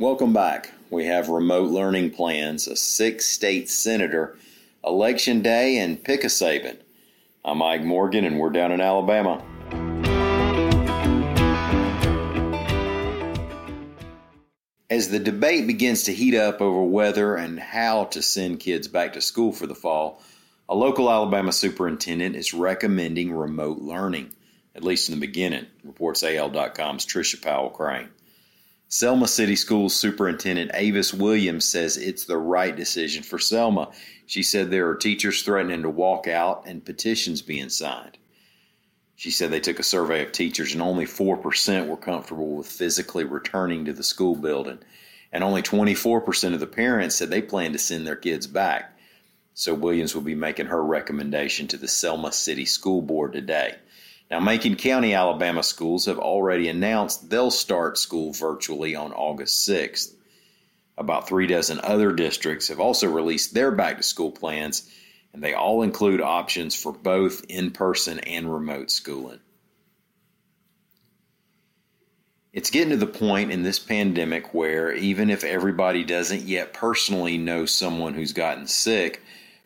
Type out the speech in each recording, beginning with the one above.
Welcome back. We have remote learning plans, a six state senator, election day, and pick a Saban. I'm Mike Morgan, and we're down in Alabama. As the debate begins to heat up over whether and how to send kids back to school for the fall, a local Alabama superintendent is recommending remote learning, at least in the beginning, reports AL.com's Trisha Powell Crain. Selma City Schools Superintendent Avis Williams says it's the right decision for Selma. She said there are teachers threatening to walk out and petitions being signed. She said they took a survey of teachers and only 4% were comfortable with physically returning to the school building. And only 24% of the parents said they plan to send their kids back. So Williams will be making her recommendation to the Selma City School Board today. Now, Macon County, Alabama schools have already announced they'll start school virtually on August 6th. About three dozen other districts have also released their back to school plans, and they all include options for both in person and remote schooling. It's getting to the point in this pandemic where, even if everybody doesn't yet personally know someone who's gotten sick,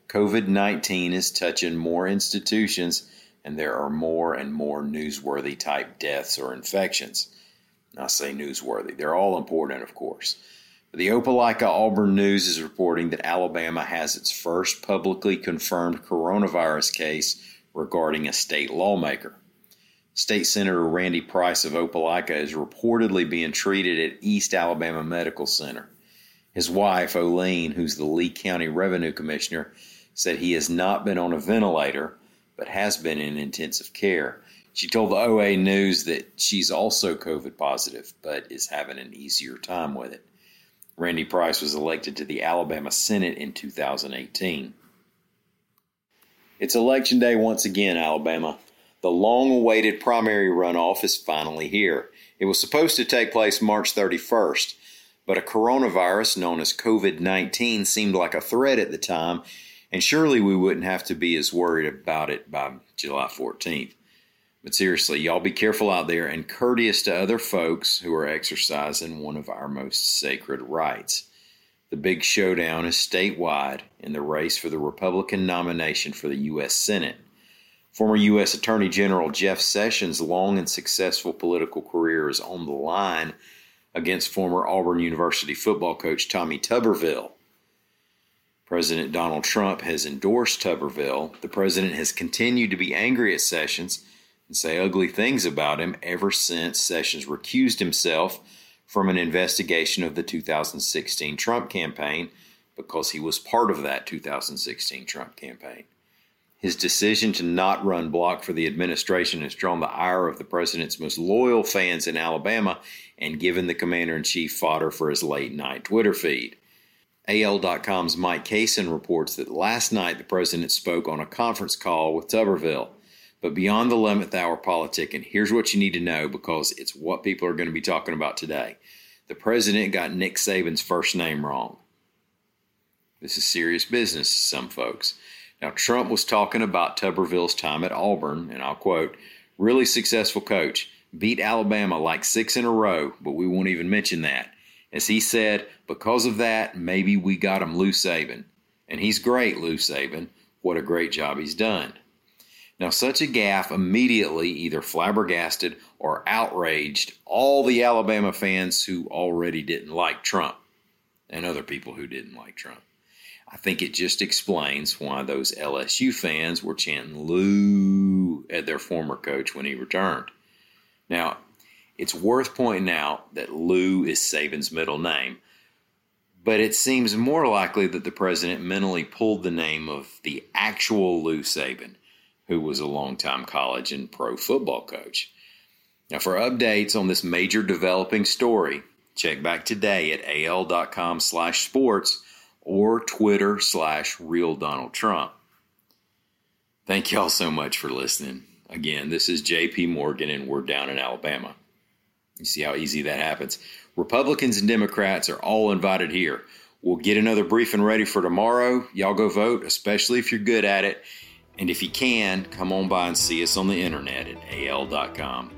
COVID 19 is touching more institutions and there are more and more newsworthy type deaths or infections. I say newsworthy, they're all important, of course. The Opelika Auburn News is reporting that Alabama has its first publicly confirmed coronavirus case regarding a state lawmaker. State Senator Randy Price of Opelika is reportedly being treated at East Alabama Medical Center. His wife, Oline, who's the Lee County Revenue Commissioner, said he has not been on a ventilator but has been in intensive care. She told the OA News that she's also COVID positive, but is having an easier time with it. Randy Price was elected to the Alabama Senate in 2018. It's election day once again, Alabama. The long awaited primary runoff is finally here. It was supposed to take place March 31st, but a coronavirus known as COVID 19 seemed like a threat at the time and surely we wouldn't have to be as worried about it by July 14th. But seriously, y'all be careful out there and courteous to other folks who are exercising one of our most sacred rights. The big showdown is statewide in the race for the Republican nomination for the U.S. Senate. Former U.S. Attorney General Jeff Sessions' long and successful political career is on the line against former Auburn University football coach Tommy Tuberville. President Donald Trump has endorsed Tuberville. The president has continued to be angry at Sessions and say ugly things about him ever since Sessions recused himself from an investigation of the 2016 Trump campaign because he was part of that 2016 Trump campaign. His decision to not run block for the administration has drawn the ire of the president's most loyal fans in Alabama and given the commander in chief fodder for his late night Twitter feed. AL.com's Mike Cason reports that last night the president spoke on a conference call with Tuberville. But beyond the 11th hour politic, and here's what you need to know because it's what people are going to be talking about today. The president got Nick Saban's first name wrong. This is serious business, some folks. Now, Trump was talking about Tuberville's time at Auburn, and I'll quote, really successful coach, beat Alabama like six in a row, but we won't even mention that. As he said, because of that, maybe we got him Lou Saban. And he's great, Lou Saban. What a great job he's done. Now, such a gaffe immediately either flabbergasted or outraged all the Alabama fans who already didn't like Trump and other people who didn't like Trump. I think it just explains why those LSU fans were chanting Lou at their former coach when he returned. Now, it's worth pointing out that Lou is Saban's middle name, but it seems more likely that the president mentally pulled the name of the actual Lou Saban, who was a longtime college and pro football coach. Now, for updates on this major developing story, check back today at al.com slash sports or Twitter slash real Donald Trump. Thank y'all so much for listening. Again, this is JP Morgan, and we're down in Alabama. You see how easy that happens. Republicans and Democrats are all invited here. We'll get another briefing ready for tomorrow. Y'all go vote, especially if you're good at it. And if you can, come on by and see us on the internet at al.com.